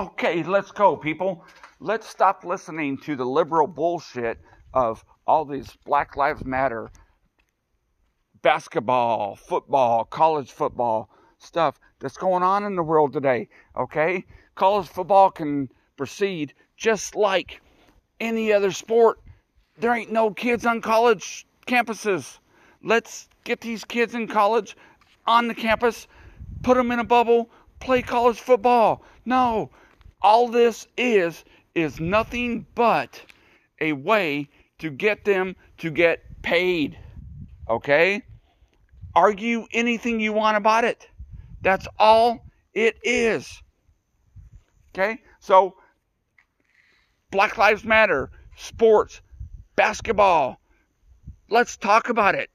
Okay, let's go, people. Let's stop listening to the liberal bullshit of all these Black Lives Matter, basketball, football, college football stuff that's going on in the world today. Okay? College football can proceed just like any other sport. There ain't no kids on college campuses. Let's get these kids in college on the campus, put them in a bubble, play college football. No, all this is is nothing but a way to get them to get paid. Okay? Argue anything you want about it. That's all it is. Okay? So, Black Lives Matter, sports, basketball. Let's talk about it.